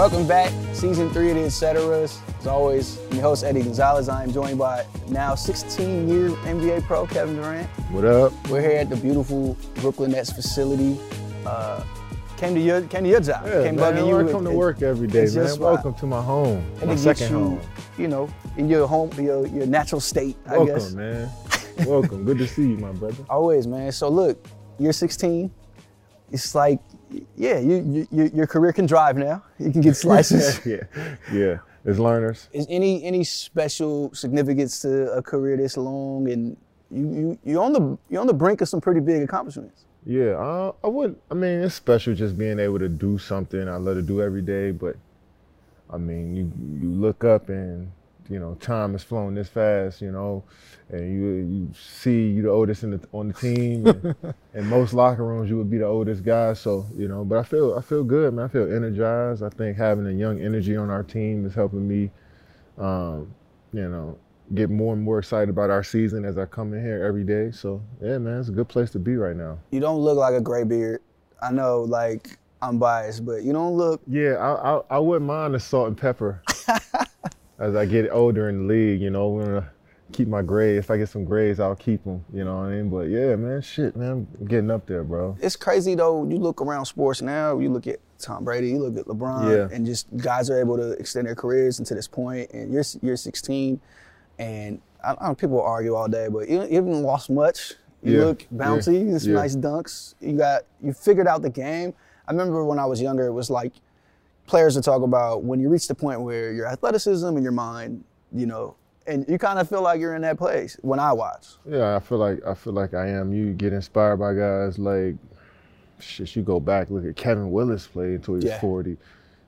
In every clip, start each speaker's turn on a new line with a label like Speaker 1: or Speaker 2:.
Speaker 1: Welcome back, season three of the Etceteras. As always, I'm your host Eddie Gonzalez. I am joined by now 16-year NBA pro Kevin Durant.
Speaker 2: What up?
Speaker 1: We're here at the beautiful Brooklyn Nets facility. Uh, came to your came to your job.
Speaker 2: Yeah,
Speaker 1: came
Speaker 2: man,
Speaker 1: bugging you.
Speaker 2: I come to work every day, man. Welcome to my home,
Speaker 1: and
Speaker 2: my second
Speaker 1: you,
Speaker 2: home.
Speaker 1: you know, in your home, your your natural state. I
Speaker 2: Welcome,
Speaker 1: guess.
Speaker 2: man. Welcome. Good to see you, my brother.
Speaker 1: Always, man. So look, you're 16. It's like, yeah, you, you, your career can drive now. You can get slices.
Speaker 2: yeah, yeah. As learners,
Speaker 1: Is any any special significance to a career this long, and you you you're on the you're on the brink of some pretty big accomplishments.
Speaker 2: yeah. Uh, I would. I mean, it's special just being able to do something I love to do every day. But I mean, you you look up and you know time is flowing this fast. You know, and you you see you the oldest in the, on the team. And, in most locker rooms, you would be the oldest guy. So you know, but I feel I feel good, man. I feel energized. I think having a young energy on our team is helping me, um, you know, get more and more excited about our season as I come in here every day. So yeah, man, it's a good place to be right now.
Speaker 1: You don't look like a gray beard. I know, like I'm biased, but you don't look.
Speaker 2: Yeah, I I, I wouldn't mind the salt and pepper as I get older in the league. You know, I'm gonna keep my grades. If I get some grades, I'll keep them. You know what I mean? But yeah, man, shit, man, I'm getting up there, bro.
Speaker 1: It's crazy though. You look around sports now. You look at Tom Brady. You look at LeBron,
Speaker 2: Yeah.
Speaker 1: and just guys are able to extend their careers into this point. And you're you're 16, and I, I don't, people argue all day, but you, you haven't lost much. You
Speaker 2: Yeah,
Speaker 1: look bouncy.
Speaker 2: yeah,
Speaker 1: some
Speaker 2: yeah.
Speaker 1: nice dunks. You got you figured out the game. I remember when I was younger, it was like players to talk about when you reach the point where your athleticism and your mind, you know, and you kind of feel like you're in that place when I watch.
Speaker 2: Yeah, I feel like I feel like I am. You get inspired by guys like shit. You go back, look at Kevin Willis play until he was
Speaker 1: Yeah.
Speaker 2: 40.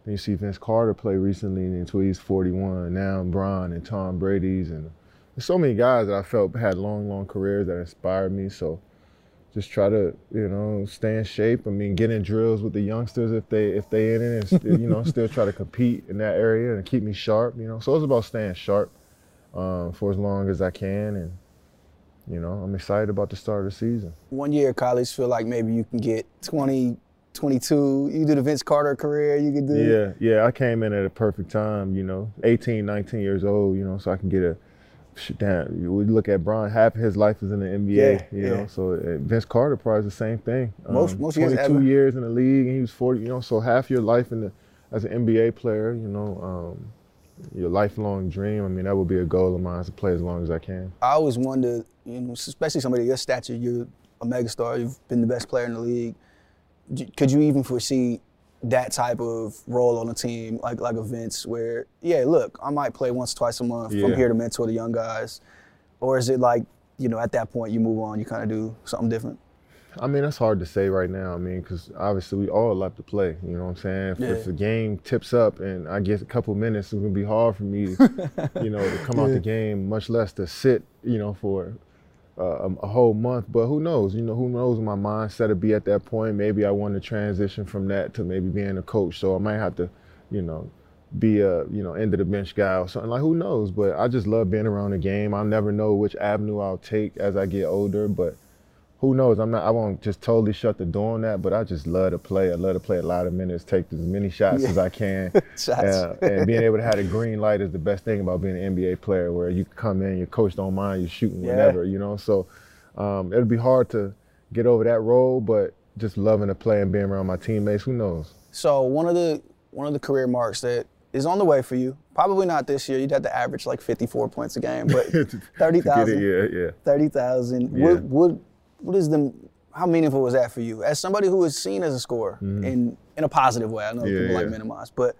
Speaker 2: Then you see Vince Carter play recently until he's 41. Now Bron and Tom Brady's and there's so many guys that I felt had long, long careers that inspired me. So just try to, you know, stay in shape. I mean, get in drills with the youngsters if they if they in it, and still, you know, still try to compete in that area and keep me sharp. You know, so it's about staying sharp um, for as long as I can and you know, I'm excited about the start of the season.
Speaker 1: one year of college feel like maybe you can get 20, 22. You do the Vince Carter career. You could do.
Speaker 2: Yeah, yeah, I came in at a perfect time, you know, 18, 19 years old, you know, so I can get a damn. you- We look at Bron, half of his life is in the NBA,
Speaker 1: Yeah,
Speaker 2: you
Speaker 1: yeah.
Speaker 2: know, so uh, Vince Carter probably is the same thing. Um,
Speaker 1: Most- most years
Speaker 2: 22
Speaker 1: ever.
Speaker 2: years in the league, and he was 40, you know, so half your life in the as an NBA player, you know, um, your lifelong dream. I mean, that would be a goal of mine is to play as long as I can.
Speaker 1: I always wonder, you know, especially somebody your stature, you're a megastar. You've been the best player in the league. Could you even foresee that type of role on a team like like Vince, where yeah, look, I might play once, twice a month. I'm here to mentor the young guys, or is it like you know at that point you move on, you kind of do something different?
Speaker 2: I mean, that's hard to say right now. I mean, because obviously we all love to play. You know what I'm saying? If,
Speaker 1: Yeah.
Speaker 2: if the game tips up and I get a couple minutes, it's gonna be hard for me, to, you know, to come out the game, much less to sit, you know, for uh, a, a whole month. But who knows? You know, who knows? My mindset to be at that point. Maybe I want to transition from that to maybe being a coach. So I might have to, you know, be a you know end of the bench guy or something like who knows but i just love being around the game i'll never know which avenue i'll take as i get older but who knows? I'm not. I won't just totally shut the door on that, but I just love to play. I love to play a lot of minutes, take as many shots
Speaker 1: Yeah.
Speaker 2: as I can,
Speaker 1: Shots.
Speaker 2: Uh, and being able to have a green light is the best thing about being an NBA player, where you can come in, your coach don't mind you shooting
Speaker 1: Yeah.
Speaker 2: whenever, you know. So um, it'll be hard to get over that role, but just loving to play and being around my teammates. Who knows?
Speaker 1: So one of the one of the career marks that is on the way for you. Probably not this year. You'd have to average like 54 points a game, but
Speaker 2: To get
Speaker 1: 30,000.
Speaker 2: yeah, yeah.
Speaker 1: 30,000.
Speaker 2: Yeah.
Speaker 1: What, what, what is the, how meaningful was that for you? As somebody who is seen as a scorer in, in a positive way, I know
Speaker 2: Mm-hmm. Yeah,
Speaker 1: people like minimize, but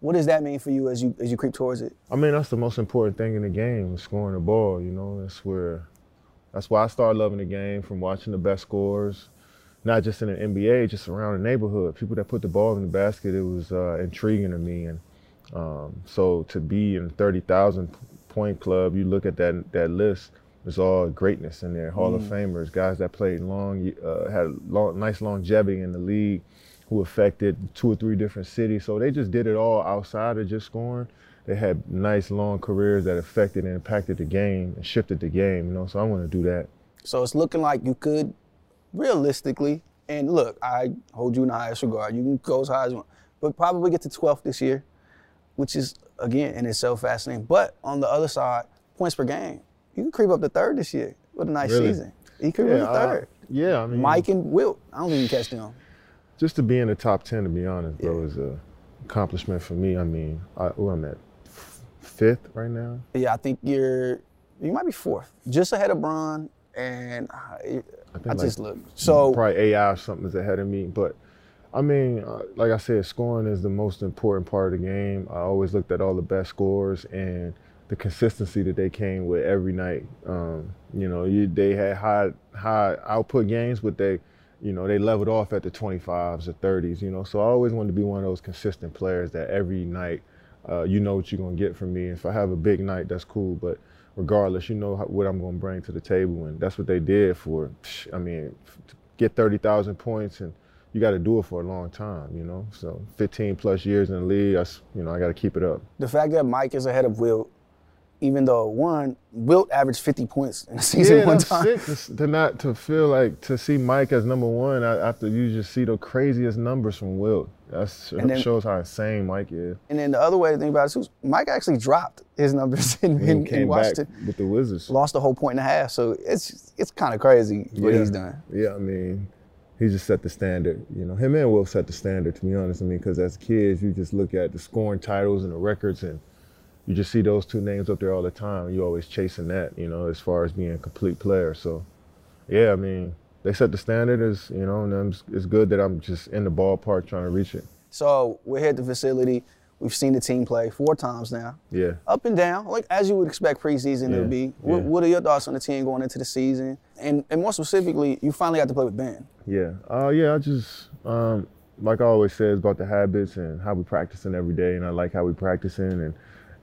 Speaker 1: what does that mean for you as you as you creep towards it?
Speaker 2: I mean, that's the most important thing in the game, scoring the ball. You know, that's where, that's why I started loving the game from watching the best scorers, not just in the NBA, just around the neighborhood. People that put the ball in the basket, it was uh, intriguing to me. And um, so to be in the 30,000 point club, you look at that that list, there's all greatness in there. Hall of Famers, guys that played long, uh, had long, nice longevity in the league, who affected two or three different cities. So they just did it all outside of just scoring. They had nice long careers that affected and impacted the game and shifted the game. You know, so I want to do that.
Speaker 1: So it's looking like you could, realistically, and look, I hold you in the highest regard. You can go as high as you want. but probably get to 12th this year, which is again in itself fascinating. But on the other side, points per game, you can creep up to third this year with a nice
Speaker 2: Really?
Speaker 1: season. You creep
Speaker 2: Yeah,
Speaker 1: up to
Speaker 2: I-
Speaker 1: third.
Speaker 2: yeah. I mean,
Speaker 1: Mike and Wilt, I don't think you can catch them.
Speaker 2: just to be in the top ten, to be honest, bro,
Speaker 1: Yeah.
Speaker 2: is a accomplishment for me. I mean, I, where I'm at fifth right now.
Speaker 1: Yeah, I think you're you might be fourth, just ahead of Bron, and I, I
Speaker 2: think like-
Speaker 1: just look so.
Speaker 2: probably AI or something is ahead of me. But I mean, uh, like I said, scoring is the most important part of the game. I always looked at all the best scores and the consistency that they came with every night. Um, you know, you, they had high high output games, but they, you know, they leveled off at the 25s or 30s. You know, so I always wanted to be one of those consistent players that every night, uh, you know what you're gonna get from me. If I have a big night, that's cool, but regardless, you know what I'm to bring to the table, and that's what they did for. I mean, get thirty thousand points, and you got to do it for a long time, you know. So 15 plus years in the league, that's you know I got to keep it up.
Speaker 1: the fact that Mike is ahead of Wilt, even though one Wilt averaged 50 points in a season
Speaker 2: yeah,
Speaker 1: one time.
Speaker 2: sick to, not to feel like to see Mike as number one after you just see the craziest numbers from Wilt. That
Speaker 1: And then-
Speaker 2: shows how insane Mike is.
Speaker 1: And then the other way to think about it too, Mike actually dropped his numbers in, in, in Washington.
Speaker 2: with the Wizards.
Speaker 1: Lost a whole point and a half. So it's it's kind of crazy what
Speaker 2: Yeah.
Speaker 1: he's done.
Speaker 2: Yeah, I mean, he just set the standard. You know, him and Wilt set the standard. To be honest, I mean, because as kids, you just look at the scoring titles and the records, and you just see those two names up there all the time. You always chasing that. You know, as far as being a complete player. So, yeah, I mean, they set the standard. Is you know, and it's good that I'm just in the ballpark trying to reach it.
Speaker 1: So we're here at the facility. We've seen the team play four times now.
Speaker 2: Yeah.
Speaker 1: Up and down, like as you would expect preseason to
Speaker 2: Yeah,
Speaker 1: be. What,
Speaker 2: yeah.
Speaker 1: what are your thoughts on the team going into the season? And and more specifically, you finally got to play with Ben.
Speaker 2: Yeah. Uh, yeah, I just, um, like I always say, it's about the habits and how we practicing every day. And I like how we practicing. And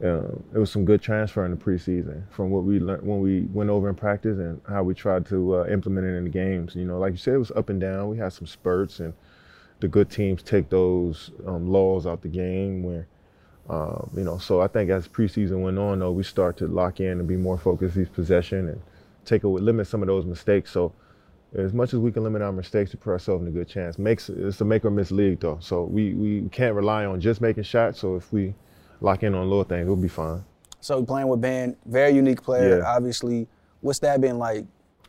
Speaker 2: uh, it was some good transfer in the preseason from what we learned when we went over in practice and how we tried to uh, implement it in the games. You know, like you said, it was up and down. We had some spurts and the good teams take those um, laws out the game where, um, you know, so I think as preseason went on, though, we start to lock in and be more focused each possession and take away, limit some of those mistakes. So as much as we can limit our mistakes to put ourselves in a good chance, makes it's a make or miss league though. So we, we can't rely on just making shots. So if we lock in on little things, we'll be fine.
Speaker 1: So playing with Ben, very unique player,
Speaker 2: Yeah.
Speaker 1: obviously. What's that been like?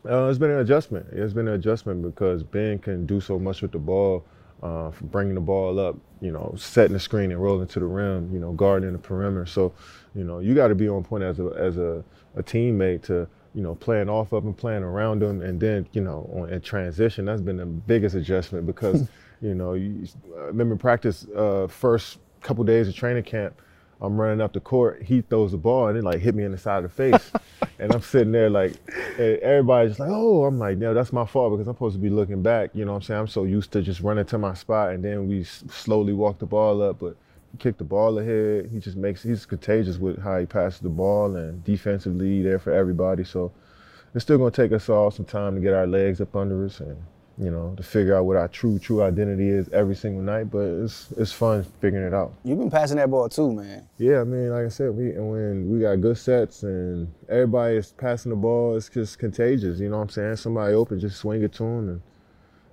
Speaker 2: Uh, it's been an adjustment. It's been an adjustment because Ben can do so much with the ball, uh, from bringing the ball up, you know, setting the screen and rolling to the rim, you know, guarding the perimeter. So, you know, you got to be on point as a as a, a teammate to, you know, playing off of him, playing around him, and then, you know, on, in transition, that's been the biggest adjustment because, you know, you I remember practice uh, first couple days of training camp. I'm running up the court. He throws the ball and it like hit me in the side of the face, and I'm sitting there like, everybody's just like, oh, I'm like, no, that's my fault because I'm supposed to be looking back. You know what I'm saying? I'm so used to just running to my spot and then we slowly walk the ball up, but he kicked the ball ahead. He just makes he's contagious with how he passes the ball and defensively there for everybody. So it's still gonna take us all some time to get our legs up under us and you know to figure out what our true true identity is every single night. But it's it's fun figuring it out.
Speaker 1: You've been passing that ball too, man.
Speaker 2: Yeah, I mean, like I said, we and when we got good sets and everybody is passing the ball, it's just contagious. You know what I'm saying? Somebody open, just swing it to them, and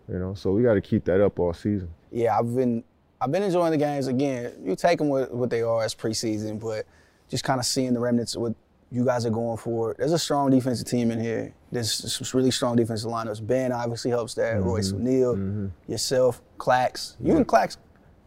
Speaker 2: you know. So we got to keep that up all season.
Speaker 1: Yeah, I've been I've been enjoying the games. Again, you take them with what they are as preseason, but just kind of seeing the remnants of what you guys are going for. There's a strong defensive team in here. There's some really strong defensive lineups. Ben obviously helps that. Royce O'Neal, yourself, Clax. You and Clax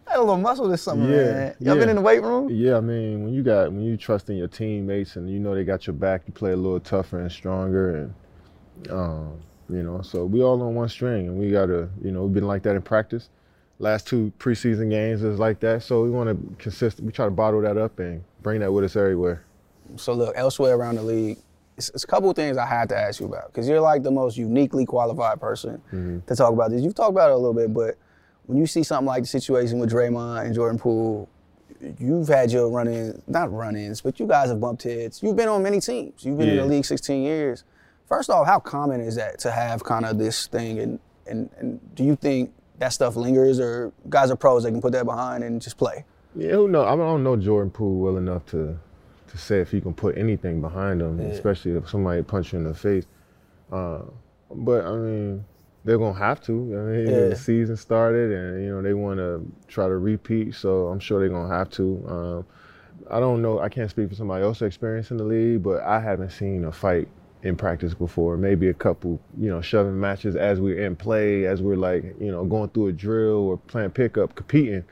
Speaker 1: had a little muscle this summer,
Speaker 2: Yeah,
Speaker 1: man. Y'all been in the weight room?
Speaker 2: Yeah, I mean, when you got when you trust in your teammates and you know they got your back, you play a little tougher and stronger, and um, you know, so we all on one string, and we gotta, you know, we've been like that in practice. Last two preseason games is like that, so we want to consist. We try to bottle that up and bring that with us everywhere.
Speaker 1: So look, elsewhere around the league, it's, it's a couple of things I had to ask you about because you're like the most uniquely qualified person
Speaker 2: Mm-hmm.
Speaker 1: to talk about this. You've talked about it a little bit, but when you see something like the situation with Draymond and Jordan Poole, you've had your run-ins, not run-ins, but you guys have bumped heads. You've been on many teams. You've been in the league 16 years. First off, how common is that to have kind of this thing, and and and do you think that stuff lingers, or guys are pros they can put that behind and just play?
Speaker 2: Yeah, who know? I don't know Jordan Poole well enough to to say if he can put anything behind them,
Speaker 1: Yeah.
Speaker 2: especially if somebody punch you in the face. Uh, but I mean, they're gonna have to. I mean,
Speaker 1: Yeah.
Speaker 2: the season started, and you know they want to try to repeat. So I'm sure they're gonna have to. Um, I don't know. I can't speak for somebody else's experience in the league, but I haven't seen a fight in practice before. Maybe a couple, you know, shoving matches as we're in play, as we're like, you know, going through a drill or playing pickup, competing,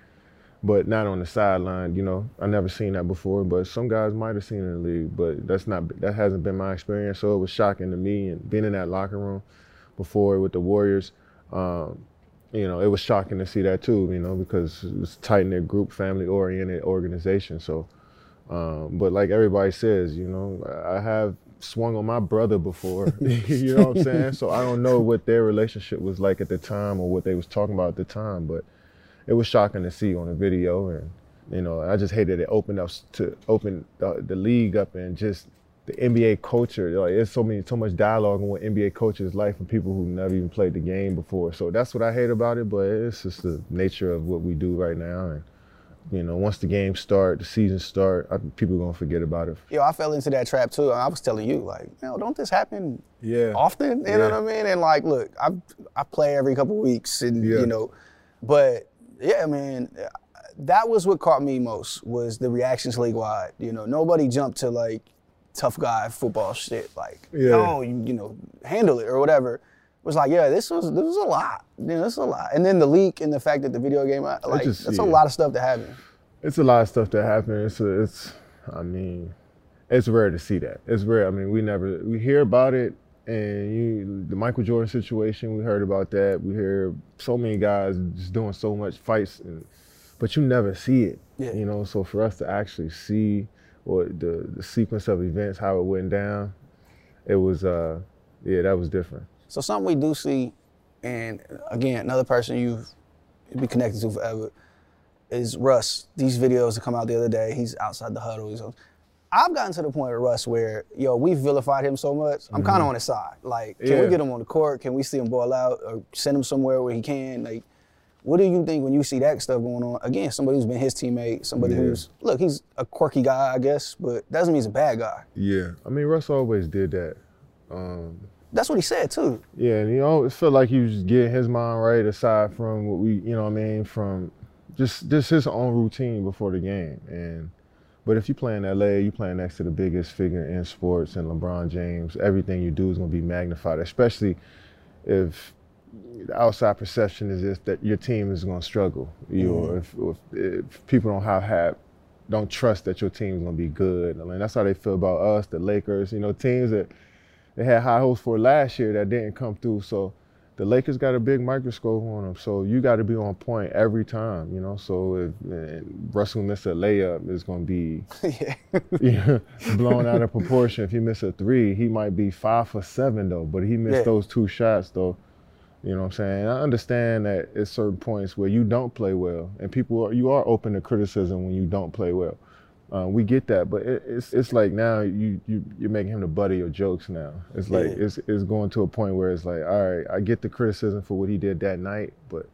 Speaker 2: but not on the sideline. You know, I never seen that before. But some guys might have seen it in the league, but that's not that hasn't been my experience. So it was shocking to me, and being in that locker room before with the Warriors. Um, you know, it was shocking to see that too, you know, because it's tight knit group, family oriented organization. So, um, but like everybody says, you know, I have swung on my brother before, you know what I'm saying? So I don't know what their relationship was like at the time or what they was talking about at the time, but it was shocking to see on the video. And, you know, I just hated it opened up to open the, the league up and just the NBA culture. Like there's so many, so much dialogue on what NBA culture is like for people who never even played the game before. So that's what I hate about it. But it's just the nature of what we do right now. And you know, once the games start, the season start, I, people are gonna forget about it.
Speaker 1: Yo, I fell into that trap too. I was telling you, like, you know, don't this happen
Speaker 2: Yeah.
Speaker 1: often? You know what I mean? And like, look, I I play every couple weeks, and
Speaker 2: Yeah.
Speaker 1: you know, but yeah, man, that was what caught me most was the reactions league wide. You know, nobody jumped to like tough guy football shit. Like,
Speaker 2: Yeah.
Speaker 1: no, you, you know, handle it or whatever. It was like, yeah, this was this was a lot. You know, this is a lot. And then the leak and the fact that the video game, like,
Speaker 2: just-
Speaker 1: that's a lot of stuff that happened.
Speaker 2: It's a lot of stuff that happened. It's, a, it's, I mean, it's rare to see that. It's rare. I mean, we never we hear about it, and you the Michael Jordan situation. We heard about that. We hear so many guys just doing so much fights, and, but you never see it.
Speaker 1: Yeah.
Speaker 2: You know, so for us to actually see or the the sequence of events, how it went down, it was uh, yeah, that was different.
Speaker 1: So something we do see, and again, another person you've been connected to forever is Russ. These videos that come out the other day, he's outside the huddle. He's, I've gotten to the point with Russ where, yo, we've vilified him so much. I'm kind of on his side. Like, can we
Speaker 2: Yeah.
Speaker 1: get him on the court? Can we see him ball out or send him somewhere where he can? Like, what do you think when you see that stuff going on? Again, somebody who's been his teammate, somebody
Speaker 2: Yeah.
Speaker 1: who's look, he's a quirky guy, I guess, but doesn't mean he's a bad guy.
Speaker 2: Yeah, I mean, Russ always did that. Um,
Speaker 1: That's what he said too.
Speaker 2: Yeah, and he always felt like he was just getting his mind right aside from what we, you know what I mean, from just just his own routine before the game. And but if you play in LA, you playing next to the biggest figure in sports and LeBron James, everything you do is gonna be magnified, especially if the outside perception is just that your team is gonna struggle. You know, mm-hmm. if, if if people don't have have don't trust that your team is gonna be good. I mean that's how they feel about us, the Lakers, you know, teams that they had high hopes for last year that didn't come through. So the Lakers got a big microscope on them. So you got to be on point every time, you know. So if Russell miss a layup, it's going to be
Speaker 1: yeah.
Speaker 2: blown out of proportion. If he miss a three, he might be five for seven though. But he missed
Speaker 1: Yeah.
Speaker 2: those two shots though. You know what I'm saying? I understand that at certain points where you don't play well, and people are you are open to criticism when you don't play well. Uh, we get that, but it, it's it's like now you you you're making him the butt of your jokes now. It's like
Speaker 1: Yeah.
Speaker 2: it's it's going to a point where it's like, all right, I get the criticism for what he did that night, but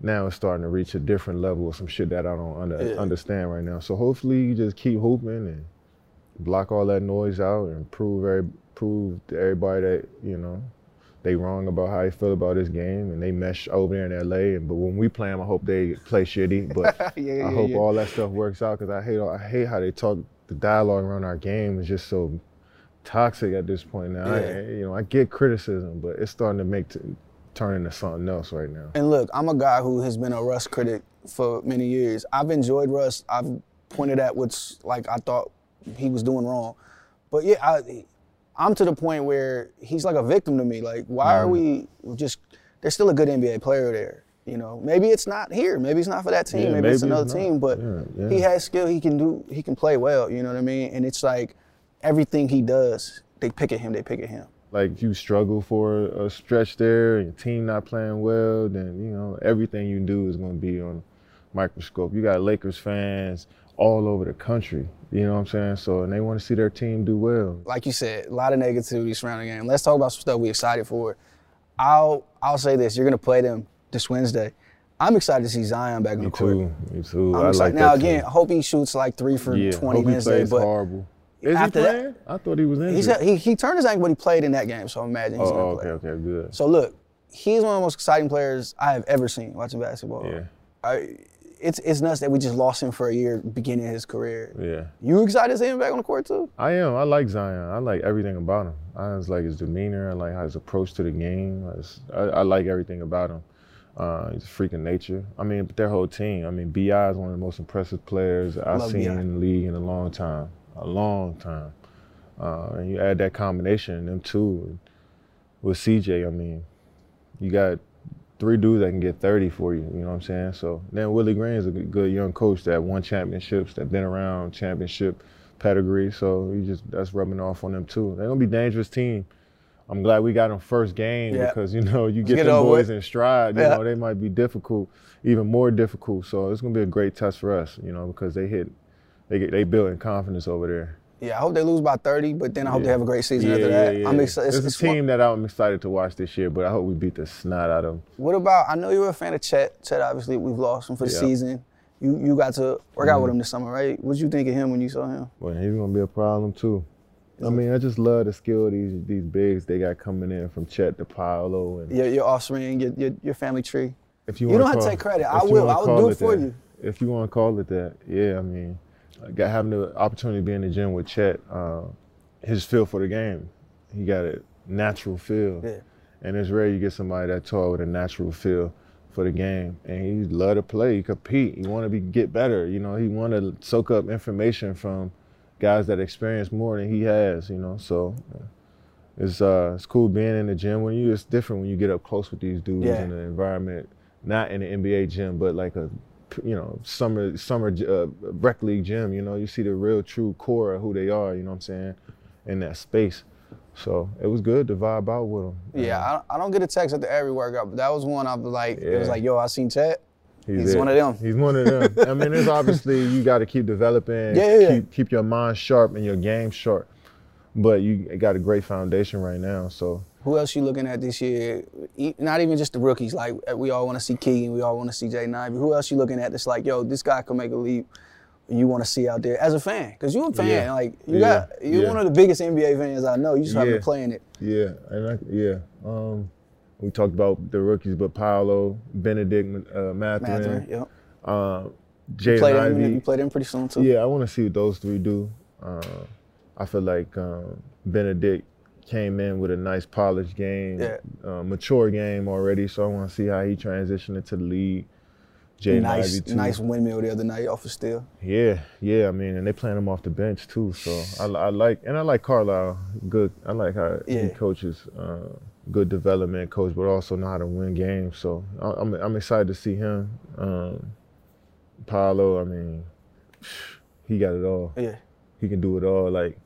Speaker 2: now it's starting to reach a different level of some shit that I don't under,
Speaker 1: Yeah.
Speaker 2: understand right now. So hopefully you just keep hooping and block all that noise out and prove every, prove to everybody that you know they wrong about how they feel about this game and they mesh over there in LA. And but when we play them, I hope they play shitty. But
Speaker 1: Yeah, yeah,
Speaker 2: I hope
Speaker 1: yeah.
Speaker 2: all that stuff works out because I hate I hate how they talk. The dialogue around our game is just so toxic at this point now. I, you know, I get criticism, but it's starting to make t- turn into something else right now.
Speaker 1: And look, I'm a guy who has been a Russ critic for many years. I've enjoyed Russ. I've pointed at what's like I thought he was doing wrong. But yeah, I, I'm to the point where he's like a victim to me. Like, why are we just? There's still a good NBA player there. You know, maybe it's not here. Maybe it's not for that team.
Speaker 2: Yeah,
Speaker 1: maybe, it's another
Speaker 2: it's
Speaker 1: team. But
Speaker 2: Yeah, yeah.
Speaker 1: he has skill. He can do. He can play well. You know what I mean? And it's like everything he does, they pick at him. They pick at him.
Speaker 2: Like if you struggle for a stretch there, and your team not playing well, then you know everything you do is going to be on microscope. You got Lakers fans all over the country. You know what I'm saying? So and they want to see their team do well.
Speaker 1: like you said, a lot of negativity surrounding the game. Let's talk about some stuff we're excited for. I'll I'll say this: you're gonna play them this Wednesday. I'm excited to see Zion back on the court.
Speaker 2: Me too. Me too.
Speaker 1: I'm
Speaker 2: I
Speaker 1: excited.
Speaker 2: like
Speaker 1: now
Speaker 2: that
Speaker 1: again,
Speaker 2: team.
Speaker 1: Hope he shoots like three for
Speaker 2: yeah,
Speaker 1: 20
Speaker 2: hope he plays
Speaker 1: But
Speaker 2: horrible. Is
Speaker 1: after
Speaker 2: he
Speaker 1: that-
Speaker 2: playing? I thought he was injured.
Speaker 1: he's he, he turned his ankle, but he played in that game, so I imagine he's
Speaker 2: oh, oh,
Speaker 1: play.
Speaker 2: okay, okay, good.
Speaker 1: So look, he's one of the most exciting players I have ever seen watching basketball.
Speaker 2: Yeah.
Speaker 1: I, it's it's nuts that we just lost him for a year beginning his career.
Speaker 2: Yeah.
Speaker 1: You excited to see him back on the court too?
Speaker 2: I am. I like Zion. I like everything about him. I just like his demeanor. I like how his approach to the game. I, just, I, I like everything about him. Uh, he's a freak of nature. I mean, but their whole team. I mean, B.I. is one of the most impressive players I've
Speaker 1: Love
Speaker 2: seen
Speaker 1: B.I.
Speaker 2: in the league in a long time. A long time. Uh, and you add that combination, them two, with CJ. I mean, you got three dudes that can get 30 for you. You know what I'm saying? So then Willie Green is a good, young coach that won championships, that been around championship pedigree. So you just that's rubbing off on them too. They're gonna be a dangerous team. I'm glad we got them first game
Speaker 1: Yeah.
Speaker 2: because you know you get
Speaker 1: get
Speaker 2: them boys
Speaker 1: with.
Speaker 2: in stride. You
Speaker 1: Yeah.
Speaker 2: know they might be difficult, even more difficult. So it's gonna be a great test for us. You know because they hit, they get they building confidence over there.
Speaker 1: Yeah, I hope they lose by 30, but then I hope
Speaker 2: Yeah.
Speaker 1: they have a great season
Speaker 2: Yeah,
Speaker 1: after that.
Speaker 2: yeah.
Speaker 1: I'm excited.
Speaker 2: It's,
Speaker 1: It's,
Speaker 2: a team that I'm excited to watch this year, but I hope we beat the snot out of them.
Speaker 1: What about? I know you were a fan of Chet. Chet, obviously, we've lost him for the season. You you got to work out with
Speaker 2: Mhm.
Speaker 1: him this summer, right? What you think of him when you saw him?
Speaker 2: Well, he's gonna be a problem too. I mean, I just love the skill these these bigs they got coming in from Chet to Paolo, and
Speaker 1: Your, your offspring, your, your your family tree.
Speaker 2: if you
Speaker 1: You don't have to take credit. I will. I will do it for
Speaker 2: that.
Speaker 1: you.
Speaker 2: If you want to call it that, yeah. I mean, got having the opportunity to be in the gym with Chet, uh, his feel for the game, he got a natural feel,
Speaker 1: Yeah.
Speaker 2: and it's rare you get somebody that tall with a natural feel for the game, and he love to play, he compete, he want to be get better. You know, he want to soak up information from guys that experience more than he has. You know, so. It's uh, it's cool being in the gym when you. It's different when you get up close with these dudes
Speaker 1: Yeah.
Speaker 2: in the environment, not in the NBA gym, but like a, you know, summer summer uh, rec league gym. You know, you see the real true core of who they are. You know what I'm saying, in that space. So it was good to vibe out with them.
Speaker 1: Yeah, I, I don't get a text after every workout, but that was one I was like, it was like, yo, I seen Chet. He's
Speaker 2: it.
Speaker 1: one of them.
Speaker 2: He's one of them. I mean, it's obviously you got to keep developing.
Speaker 1: Yeah, yeah, yeah.
Speaker 2: Keep keep your mind sharp and your game sharp. But you got a great foundation right now. So
Speaker 1: Who else you looking at this year? Not even just the rookies. Like we all want to see Keegan, we all want to see Jay. But who else you looking at that's like, yo, this guy could make a leap. You want to see out there as a fan, because you're a fan.
Speaker 2: Yeah.
Speaker 1: Like you
Speaker 2: Yeah.
Speaker 1: got, you're
Speaker 2: Yeah.
Speaker 1: one of the biggest NBA fans I know. You just haven't
Speaker 2: Yeah.
Speaker 1: been playing it.
Speaker 2: Yeah, and I, yeah. Um, we talked about the rookies, but Paolo, Bennedict, uh,
Speaker 1: Mathurin,
Speaker 2: Mathurin,
Speaker 1: yep.
Speaker 2: uh,
Speaker 1: You
Speaker 2: Jay
Speaker 1: played him. You played him pretty soon too.
Speaker 2: Yeah, I want to see what those three do. Uh, I feel like um, Bennedict came in with a nice polished game,
Speaker 1: Yeah.
Speaker 2: uh, mature game already. So I want to see how he transitioned into the league. Jay
Speaker 1: nice, nice windmill the other night off of steal.
Speaker 2: Yeah, yeah. I mean, and they playing him off the bench too. So I, I like, and I like Carlisle. Good. I like how
Speaker 1: Yeah.
Speaker 2: he coaches. Uh, good development coach, but also know how to win games. So I- I'm I'm excited to see him. Um, Paolo. I mean, he got it all.
Speaker 1: Yeah.
Speaker 2: He can do it all. Like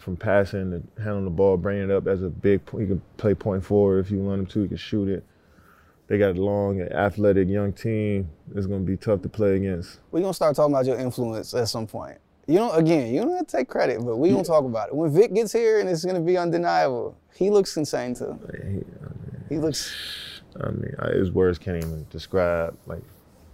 Speaker 2: from passing to handling the ball, bringing it up as a big. He can play point forward if you want him to. He can shoot it. They got a long, athletic young team. It's gonna be tough to play against.
Speaker 1: We're gonna start talking about your influence at some point. You know, again, you don't have to take credit, but we gonna talk about it. When Vic gets here and it's gonna be undeniable, he looks insane too.
Speaker 2: He-
Speaker 1: He looks
Speaker 2: I mean, his words can't even describe. Like,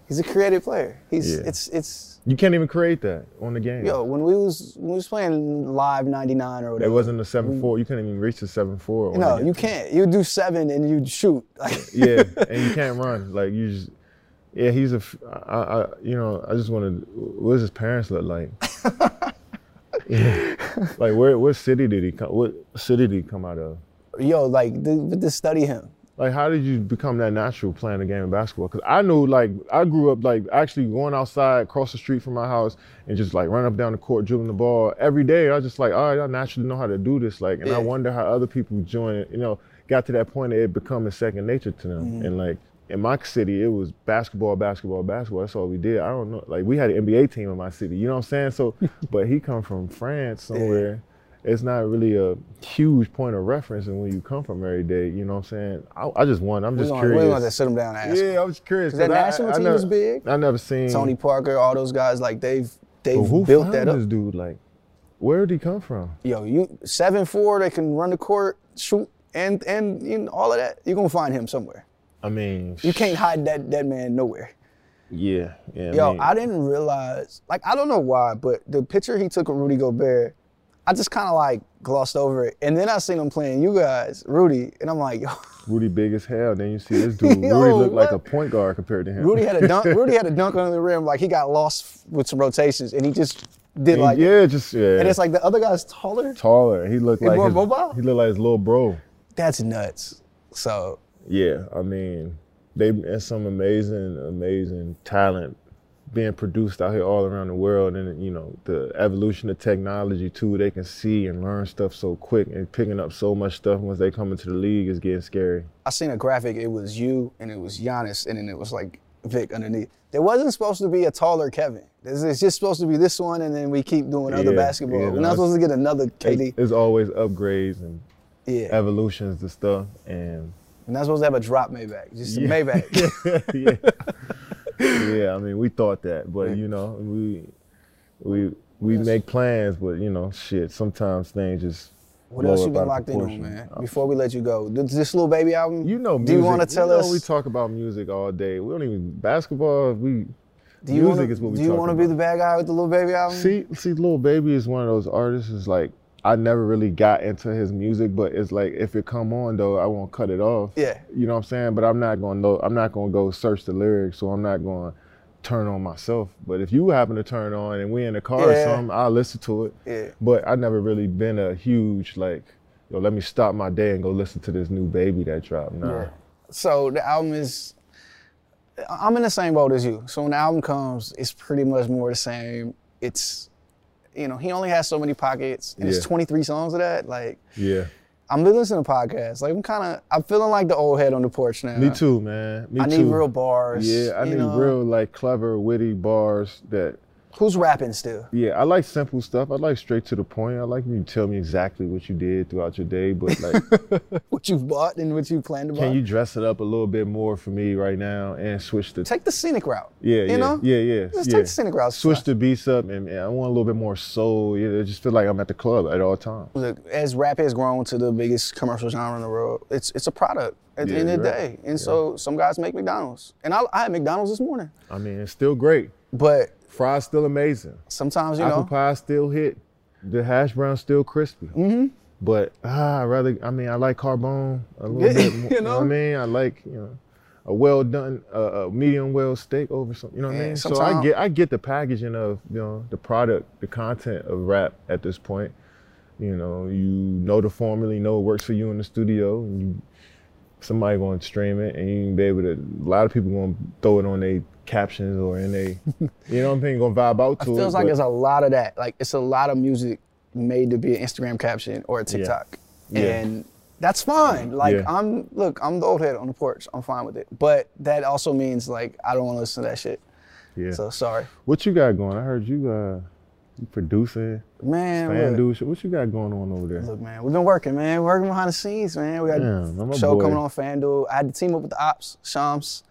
Speaker 1: he's a creative player. He's
Speaker 2: Yeah.
Speaker 1: it's it's
Speaker 2: you can't even create that on the game.
Speaker 1: yo, when we was when we was playing live ninety nine or whatever, it
Speaker 2: wasn't a seven four. You couldn't even reach the seven four.
Speaker 1: No, you can't. You do seven and you shoot.
Speaker 2: Yeah, and you can't run. Like you just. Yeah, he's a. I, I you know, I just wanted. What does his parents look like? yeah. Like where? What city did he come? What city did he come out of?
Speaker 1: yo, like to, to study him.
Speaker 2: Like, how did you become that natural playing the game of basketball? Because I knew, like, I grew up, like, actually going outside, across the street from my house, and just, like, running up down the court, dribbling the ball every day. I was just like, all right, I naturally know how to do this. Like, and
Speaker 1: Yeah.
Speaker 2: I wonder how other people join it, you know, got to that point that it becoming second nature to them.
Speaker 1: Mm-hmm.
Speaker 2: And, like, in my city, it was basketball, basketball, basketball. That's all we did. I don't know. Like, we had an NBA team in my city, you know what I'm saying? So, but he come from France somewhere it's not really a huge point of reference and when you come from every day, you know what I'm saying? I, I just want, I'm
Speaker 1: We're
Speaker 2: just
Speaker 1: gonna, we're gonna
Speaker 2: curious.
Speaker 1: sit him down and ask.
Speaker 2: Yeah, I was curious.
Speaker 1: 'Cause that
Speaker 2: I-
Speaker 1: national
Speaker 2: I,
Speaker 1: team
Speaker 2: never,
Speaker 1: is big.
Speaker 2: I never seen
Speaker 1: Tony Parker, all those guys, like they've they've built that up.
Speaker 2: this dude? Like, where did he come from?
Speaker 1: Yo, you seven four, they can run the court, shoot, and and you know, all of that. You're gonna find him somewhere.
Speaker 2: I mean,
Speaker 1: You can't hide that that man nowhere.
Speaker 2: Yeah, yeah.
Speaker 1: Yo,
Speaker 2: mean,
Speaker 1: I didn't realize, like, I don't know why, but the picture he took of Rudy Gobert, I just kind of like glossed over it, and then I seen him playing you guys, Rudy, and I'm like, yo,
Speaker 2: Rudy big as hell. Then you see this dude. Rudy
Speaker 1: Yo,
Speaker 2: looked like a point guard compared to him.
Speaker 1: Rudy had a dunk. Rudy had a dunk under the rim, like he got lost with some rotations, and he just did
Speaker 2: And
Speaker 1: like,
Speaker 2: yeah, just yeah.
Speaker 1: and it's like the other guy's taller.
Speaker 2: taller. He looked
Speaker 1: And
Speaker 2: like
Speaker 1: more
Speaker 2: his,
Speaker 1: mobile?
Speaker 2: he looked like his little bro.
Speaker 1: That's nuts. So
Speaker 2: Yeah, I mean, they some amazing, amazing talent being produced out here all around the world, and you know the evolution of technology too. They can see and learn stuff so quick, and picking up so much stuff once they come into the league is getting scary.
Speaker 1: I seen a graphic. It was you and it was Giannis, and then it was like Vic underneath. There wasn't supposed to be a taller Kevin. It's just supposed to be this one, and then we keep doing other
Speaker 2: Yeah,
Speaker 1: basketball.
Speaker 2: yeah,
Speaker 1: We're not supposed to get another KD.
Speaker 2: It's always upgrades and
Speaker 1: yeah,
Speaker 2: evolutions to stuff, and
Speaker 1: we're not supposed to have a drop Maybach. Just a
Speaker 2: Yeah.
Speaker 1: Maybach.
Speaker 2: yeah. Yeah, I mean, we thought that, but you know, we we we
Speaker 1: Yes.
Speaker 2: make plans, but you know, shit. Sometimes things just.
Speaker 1: What else you been locked in on, man? Before we let you go, this, this Lil Baby album.
Speaker 2: You know, music.
Speaker 1: Do you want to tell
Speaker 2: know
Speaker 1: us?
Speaker 2: We talk about music all day. We don't even basketball. We
Speaker 1: do you
Speaker 2: music
Speaker 1: wanna,
Speaker 2: is what we
Speaker 1: Do you want to be the bad guy with the Lil Baby album?
Speaker 2: see. See, Lil Baby is one of those artists. Is like I never really got into his music, but it's like if it come on though, I won't cut it off.
Speaker 1: Yeah.
Speaker 2: You know what I'm saying? But I'm not gonna know. I'm not gonna go search the lyrics, so I'm not gonna turn on myself. But if you happen to turn on and we in the car or something, I'll listen to it.
Speaker 1: Yeah.
Speaker 2: But I never really been a huge like, yo, let me stop my day and go listen to this new baby that dropped. Nah.
Speaker 1: Yeah. So the album is. I'm in the same boat as you. So when the album comes, it's pretty much more the same. It's, you know, he only has so many pockets, and it's 23 songs of that. Like
Speaker 2: Yeah.
Speaker 1: I'm listening to podcasts. Like I'm kind of, I'm feeling like the old head on the porch now.
Speaker 2: Me too, man. Me
Speaker 1: I
Speaker 2: too.
Speaker 1: need real bars.
Speaker 2: Yeah, I need
Speaker 1: know?
Speaker 2: real like clever, witty bars that
Speaker 1: Who's rapping still?
Speaker 2: yeah, I like simple stuff. I like straight to the point. I like when you tell me exactly what you did throughout your day, but like
Speaker 1: What you've bought and what you plan to buy?
Speaker 2: can you dress it up a little bit more for me right now and switch the
Speaker 1: take the scenic route?
Speaker 2: Yeah,
Speaker 1: you
Speaker 2: yeah,
Speaker 1: know?
Speaker 2: yeah, yeah.
Speaker 1: Just
Speaker 2: yeah.
Speaker 1: take the scenic route.
Speaker 2: Switch the beats up and, and I want a little bit more soul. Yeah, I just feel like I'm at the club at all times.
Speaker 1: Look, as rap has grown to the biggest commercial genre in the world, it's it's a product at the end of the
Speaker 2: you're
Speaker 1: day.
Speaker 2: right.
Speaker 1: And so some guys make McDonald's, and I, I had McDonald's this morning.
Speaker 2: I mean, it's still great.
Speaker 1: But
Speaker 2: Fries still amazing.
Speaker 1: sometimes you
Speaker 2: Apple
Speaker 1: know,
Speaker 2: pie still hit. The hash brown still crispy. Mm-hmm. But ah, I rather. I mean, I like carbone a little bit. More,
Speaker 1: you
Speaker 2: you know what I mean? I like you know a well done, uh, a medium well steak over something. You know what I mean? So I get I get the packaging of you know the product, the content of rap at this point. You know, you know the formula, you know it works for you in the studio, and you somebody going to stream it, and you can be able to. A lot of people going to throw it on their captions or in they, you know what I'm saying, going to vibe out
Speaker 1: it
Speaker 2: to it.
Speaker 1: feels like there's a lot of that. Like it's a lot of music made to be an Instagram caption or a TikTok,
Speaker 2: Yeah.
Speaker 1: and that's fine. Like
Speaker 2: Yeah.
Speaker 1: I'm, look, I'm the old head on the porch. I'm fine with it. But that also means like I don't want to listen to that shit.
Speaker 2: yeah.
Speaker 1: So sorry,
Speaker 2: What you got going? I heard you uh you producing,
Speaker 1: man.
Speaker 2: FanDuel. What you got going on over there?
Speaker 1: Look, man, we've been working, man. Working behind the scenes, man. We got
Speaker 2: Damn, a
Speaker 1: show
Speaker 2: boy.
Speaker 1: coming on FanDuel. I had to team up with the ops, Shams,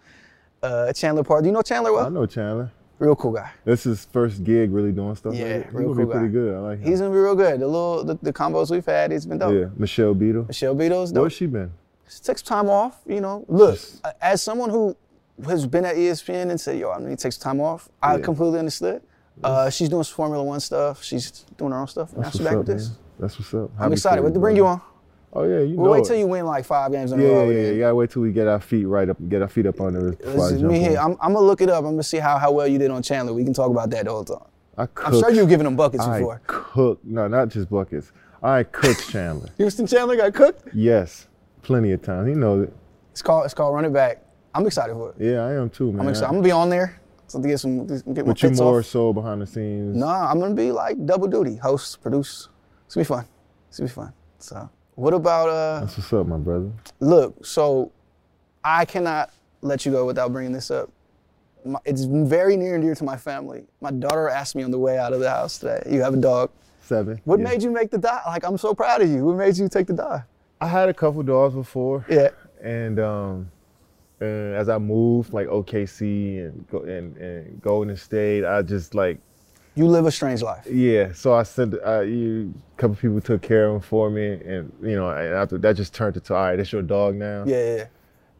Speaker 1: uh, Chandler Parsons. Do you know Chandler well?
Speaker 2: I know Chandler.
Speaker 1: Real cool guy.
Speaker 2: This is his first gig really doing stuff
Speaker 1: Yeah,
Speaker 2: like. He's
Speaker 1: real
Speaker 2: gonna
Speaker 1: cool
Speaker 2: be pretty
Speaker 1: guy.
Speaker 2: good. I like him.
Speaker 1: He's gonna be real good. The little the, the combos we've had, it's been dope.
Speaker 2: yeah, Michelle Beadle.
Speaker 1: Michelle Beadle's dope.
Speaker 2: Where's she been?
Speaker 1: She takes time off, you know. Look, as someone who has been at ESPN and said, yo, I need to take some time off, I completely understood. Uh, she's doing some Formula One stuff. She's doing her own stuff. Now
Speaker 2: That's
Speaker 1: she's
Speaker 2: what's
Speaker 1: back
Speaker 2: up,
Speaker 1: with this.
Speaker 2: man. That's what's up.
Speaker 1: I'm excited. What to bring you on?
Speaker 2: Oh yeah, you
Speaker 1: We'll
Speaker 2: know
Speaker 1: wait
Speaker 2: it.
Speaker 1: till you win like five games in a
Speaker 2: Yeah,
Speaker 1: row.
Speaker 2: yeah, yeah. You gotta wait till we get our feet right up, get our feet up under it. before I
Speaker 1: Listen,
Speaker 2: jump
Speaker 1: me here. I'm, I'm gonna look it up. I'm gonna see how, how well you did on Chandler. We can talk about that the whole time.
Speaker 2: I cook.
Speaker 1: I'm sure you've given him buckets
Speaker 2: I
Speaker 1: before.
Speaker 2: cook. No, not just buckets. I cook Chandler.
Speaker 1: Houston Chandler got cooked.
Speaker 2: yes, plenty of times. He knows it.
Speaker 1: It's called it's called Run It Back. I'm excited for it.
Speaker 2: Yeah, I am too, man.
Speaker 1: I'm excited. I'm gonna be on there. So to get some get my
Speaker 2: But you more
Speaker 1: off.
Speaker 2: so behind the scenes.
Speaker 1: Nah, I'm gonna be like double duty, host, produce. It's gonna be fun. It's gonna be fun. So what about uh?
Speaker 2: That's what's up, my brother.
Speaker 1: Look, so I cannot let you go without bringing this up. My, it's very near and dear to my family. My daughter asked me on the way out of the house today. You have a dog.
Speaker 2: Seven.
Speaker 1: What
Speaker 2: Yeah.
Speaker 1: made you make the dive? Like I'm so proud of you. What made you take the dive?
Speaker 2: I had a couple dogs before,
Speaker 1: Yeah.
Speaker 2: and um, uh, as I moved like OKC and and, and Golden State, I just like
Speaker 1: You live a strange life.
Speaker 2: yeah. So I sent uh, you, a couple people took care of him for me, and you know, and after that just turned into all right, that's your dog now.
Speaker 1: Yeah, yeah.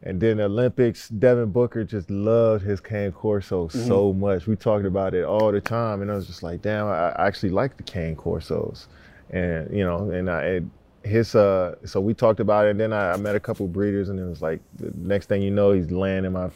Speaker 2: And then the Olympics, Devin Booker just loved his cane corso so
Speaker 1: Mm-hmm.
Speaker 2: much. We talked about it all the time, and I was just like, damn, I I actually like the cane corsos. and you know, and I. It, his uh so we talked about it and then I, I met a couple breeders and it was like the next thing you know he's laying in my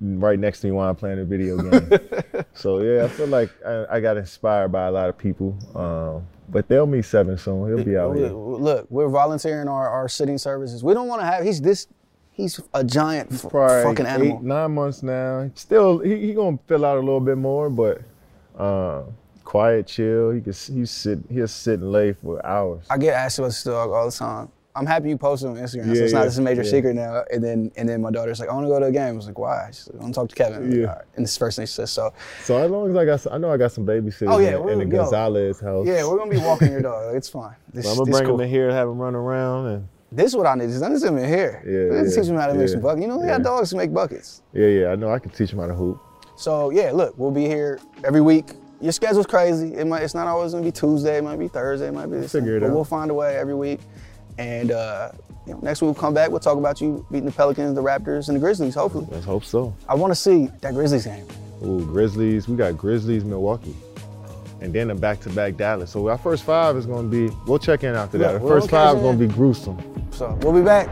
Speaker 2: right next to me while I'm playing a video game. so yeah, I feel like I, I, got inspired by a lot of people. Um, but they'll meet seven soon. He'll be out here.
Speaker 1: Look, we're volunteering our, our sitting services. We don't want to have. He's this. He's a giant f- fucking animal.
Speaker 2: Eight, nine months now. Still, he, he gonna fill out a little bit more, but. Uh, quiet, chill. He can he sit he'll sit and lay for hours.
Speaker 1: I get asked about this dog all the time. I'm happy you posted on Instagram, yeah, so it's not this major yeah. secret now. And then and then my daughter's like, I want to go to a game. I was like, why? She's like, I want to talk to Kevin. Yeah. Like, and this first thing she says. So.
Speaker 2: So as long as I got, I know I got some babysitters oh, yeah, in, in the Gonzalez house.
Speaker 1: Yeah, we're gonna be walking your dog. It's fine.
Speaker 2: This, so I'm gonna bring cool. him in here, and have him run around, and.
Speaker 1: This is what I need. Just need him in here. Yeah, yeah teach him how to make some buckets. You know, we got dogs to make buckets.
Speaker 2: Yeah, yeah. I know. I can teach him how to hoop.
Speaker 1: So yeah, look, we'll be here every week your schedule's crazy. It might, it's not always gonna be Tuesday. It might be Thursday. It might be. Figure it but out. We'll find a way every week. And uh, you know, next week we'll come back. We'll talk about you beating the Pelicans, the Raptors, and the Grizzlies. Hopefully.
Speaker 2: Let's hope so.
Speaker 1: I want to see that Grizzlies game.
Speaker 2: Ooh, Grizzlies. We got Grizzlies, Milwaukee, and then a back-to-back Dallas. So our first five is going to be. We'll check in after that. Our first five is going to be gruesome.
Speaker 1: So we'll be back.